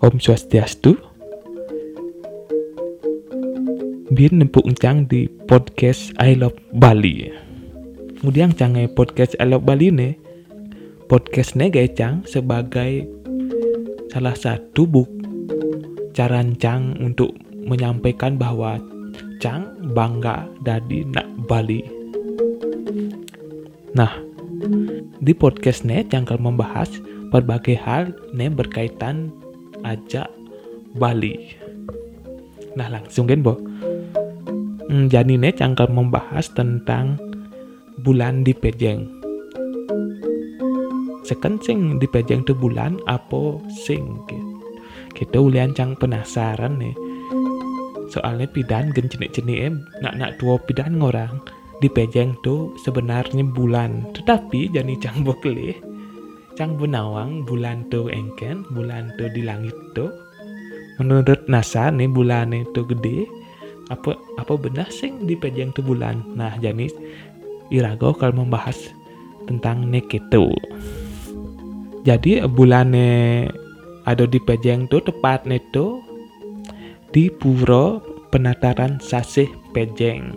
Om Swastiastu. Biar nempuk encang di podcast I Love Bali. Kemudian cangai podcast I Love Bali nih, podcast gaya cang sebagai salah satu buk cara cang untuk menyampaikan bahwa cang bangga dari nak Bali. Nah, di podcast cang akan membahas berbagai hal nih berkaitan ajak Bali. Nah langsung kan bo. Hmm, jadi nih akan membahas tentang bulan di Pejeng. Seken sing di Pejeng tuh bulan apa sing kita ulian cang penasaran nih. Soalnya pidan gen jenik-jenik em nak nak dua pidan ngorang di Pejeng tuh sebenarnya bulan. Tetapi jadi cang bokle cang benawang bulan tuh engken bulan tuh di langit tuh menurut NASA nih bulan itu gede. Apa apa benar sih di pejang tuh bulan? Nah jadi Irago kalau membahas tentang nek itu jadi bulannya ada di pejang tuh tepat tuh di puro penataran sasih pejeng.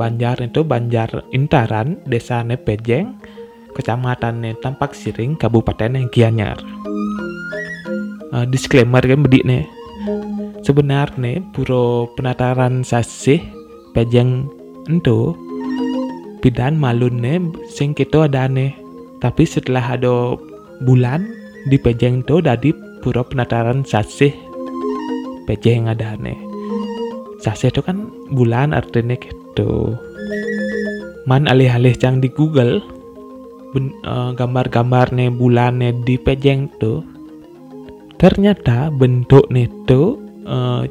Banjar itu Banjar Intaran desa Pejeng Kecamatan Tampak Siring, Kabupaten Gianyar. Uh, disclaimer kan bedik nih. Sebenarnya puro penataran sasih pejeng ento pidan malun nih sing kita ada nih. Tapi setelah ada bulan di pejeng itu dari puro penataran sasih pejeng ada nih. Sasih itu kan bulan artinya gitu. Man alih-alih cang di Google uh, gambar-gambar nih bulan nih di pejeng tuh ternyata bentuk nih tuh uh,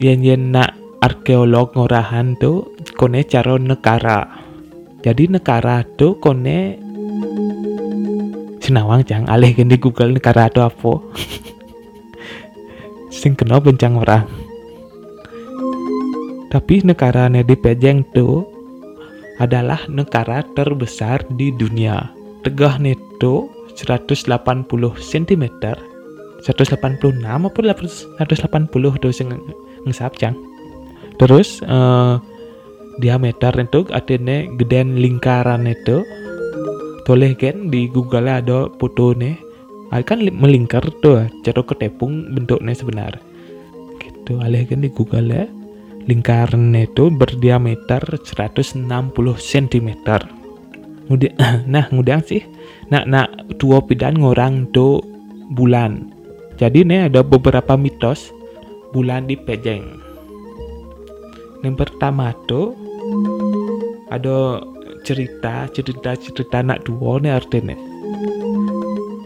yang yang nak arkeolog ngorahan tuh kone cara negara jadi negara tuh kone senawang cang alih di Google negara tuh apa sing kena bencang orang tapi negara di pejeng tuh adalah negara terbesar di dunia. Tegah neto 180 cm 186 apa 180 tuh sing ngesap cang. Terus uh, diameter itu artinya gedean lingkaran itu toleh kan di Google ada foto nih kan melingkar tuh cara ketepung bentuknya sebenar. Gitu alih kan di Google ya lingkaran itu berdiameter 160 cm. Nah kemudian sih, nak nak dua pidan ngorang tuh bulan. Jadi nih ada beberapa mitos bulan di Pejeng. Yang pertama tuh ada cerita cerita cerita nak dua nih artinya.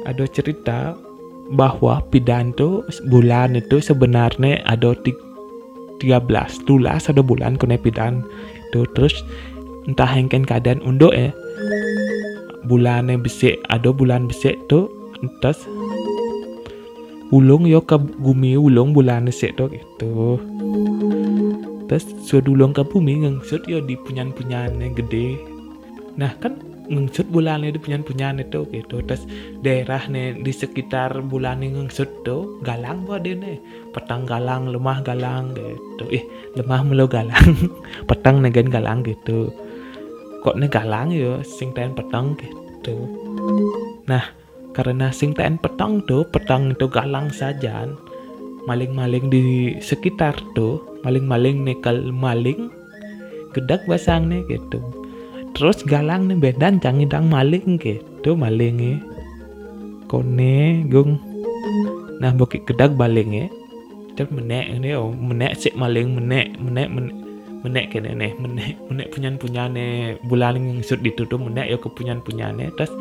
Ada cerita bahwa pidan tuh bulan itu sebenarnya ada tiga 13 tulas ada bulan kena pidan itu terus entah hengken keadaan undo eh. Bulan yang besek ada bulan besek tu terus ulung yo ke bumi ulung bulan besek tu gitu. Terus sudah ulung ke bumi ngangsut yo di punyan-punyan yang gede. Nah kan ngangsut bulan itu punyan-punyan itu gitu. Terus daerah nih di sekitar bulan ini ngangsut tuh galang buat dia nih. Petang galang lemah galang gitu. Eh lemah melo galang. Petang negen galang gitu. Kok nih galang ya sing ten petang gitu. Nah karena sing ten petang tuh petang itu galang saja maling-maling di sekitar tuh maling-maling nekal maling gedak basang nih gitu terus galang nih bedan cangidang maling gitu malingnya kone gung. Nah bukit gedak balingnya Terus menek ini oh menek sik maling menek menek menek menek kene nih menek menek punyan punyane bulan yang sud ditutup menek yo kepunyan punyane terus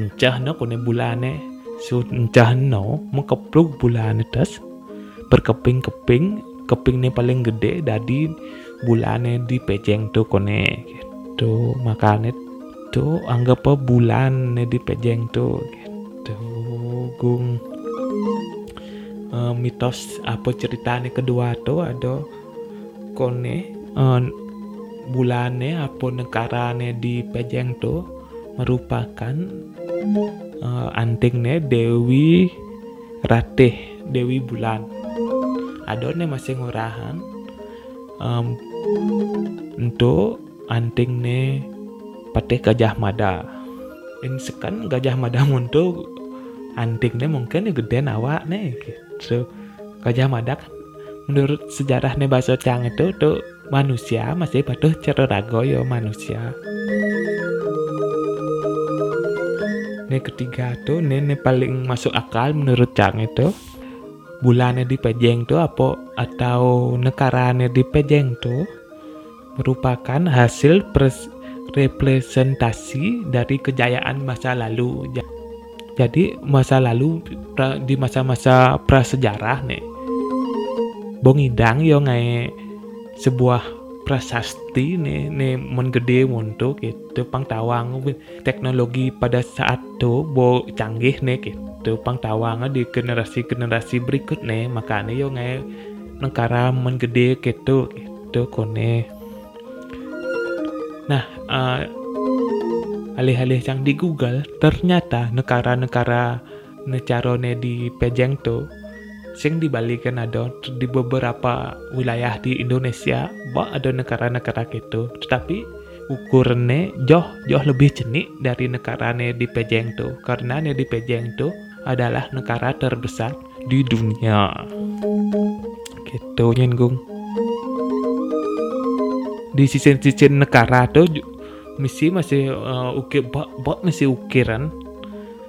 encah no kone bulane. Sud encah no mengkepluk bulane terus berkeping keping keping nih paling gede dari bulane di pejeng tuh kone gitu. Makanya tuh anggap bulan di pejeng tuh gitu gung. Uh, mitos apa ceritanya kedua tuh ada kone uh, bulannya apa negaranya di Pejeng tuh merupakan uh, antingnya Dewi Ratih Dewi Bulan. Ada nih masih ngurahan um, untuk anting nih patih Gajah Mada. Ini sekan Gajah Mada untuk anting nih mungkin gede awak nih gitu. Gajah Mada kan menurut sejarah nih bahasa Cang itu tuh manusia masih patuh cererago yo manusia. Ini ketiga tuh ini, paling masuk akal menurut Cang itu bulannya di Pejeng tuh apa? Atau negaranya di Pejeng tuh merupakan hasil pres representasi dari kejayaan masa lalu. Jadi masa lalu di masa-masa prasejarah nih, Bongidang yo ngai sebuah prasasti nih nih menggede untuk itu pangtawang. Teknologi pada saat tuh bo canggih nih gitu gitu pangtawang di generasi-generasi berikut nih makanya yo ngai negara menggede gitu gitu kone nah uh, alih-alih yang di Google ternyata negara-negara necarone di Pejeng tuh sing dibalikan ada di beberapa wilayah di Indonesia bah ada negara-negara gitu tetapi ukurannya jauh jauh lebih jenik dari negara di Pejeng tuh karena di Pejeng tuh adalah negara terbesar di dunia. Gitu nyenggung. Di sisi-sisi negara tuh misi masih uh, ukir bot, bot masih ukiran.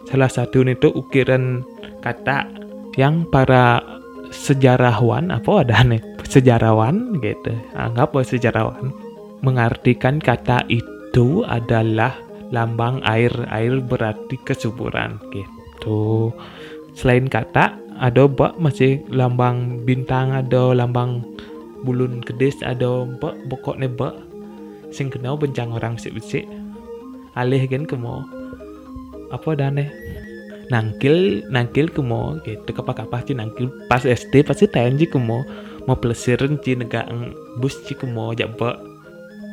Salah satu itu ukiran kata yang para sejarawan apa ada nih sejarawan gitu. Anggap bahwa sejarawan? Mengartikan kata itu adalah lambang air air berarti kesuburan gitu. Selain kata ada bak masih lambang bintang ada lambang bulun kedis ada bak pokoknya bak sing kenal bencang orang besik-besik alih kan kemo apa dane nangkil nangkil kemo gitu kapah-kapah ci nangkil. Pas SD pasti ji kemo mau pelesiran ci negang bus ci kemo jabak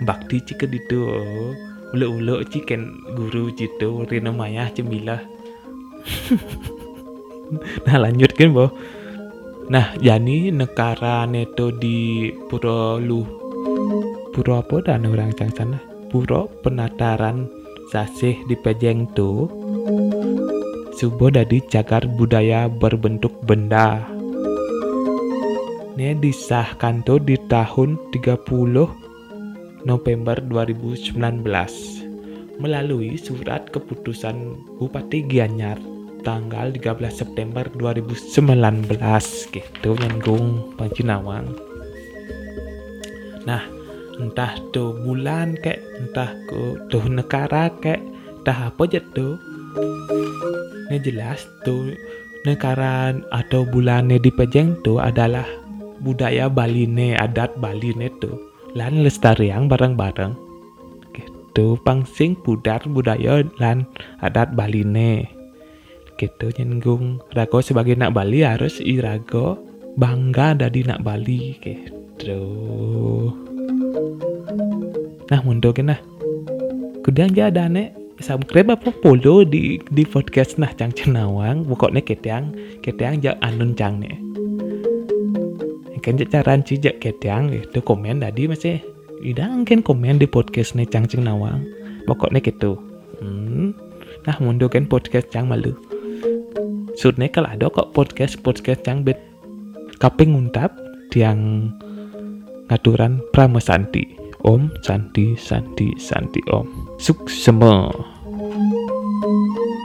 bakti ci ke ditu. Ulu-ulu ci ken guru citu rina mayah cemilah. Nah lanjutkan boh nah jadi negara neto di pura lu pura apa dan orang cang pura penataran sasih di pejeng tu subuh dari cagar budaya berbentuk benda. Ini disahkan tuh di tahun 30 November 2019 melalui surat keputusan Bupati Gianyar tanggal 13 September 2019 gitu nyenggung Pancinawang nah entah tuh bulan kayak entah ke tuh negara kayak entah apa aja tuh. Ini jelas tuh negara atau bulannya di Pejeng tuh adalah budaya Bali nih adat Bali nih tuh. Lan lestariang bareng-bareng. Gitu pangsing pudar budaya lan adat Bali nih gitu nyenggung. Rago sebagai nak Bali harus irago bangga dari nak Bali gitu. Nah mundur nah. Kemudian jadi ane subscribe apa follow di di podcast nah cang cenawang. Pokoknya ketang ketang jak anun cang nih kan cara cijak ketang itu komen tadi masih idang kan komen di podcast nih cang cenawang. Pokoknya gitu. Hmm. nah mundur kan podcast cang malu Sudne kalau ada kok podcast-podcast yang bet kaping nguntap yang ngaturan Pramesanti. Om Santi Santi Santi Om. Suk semua.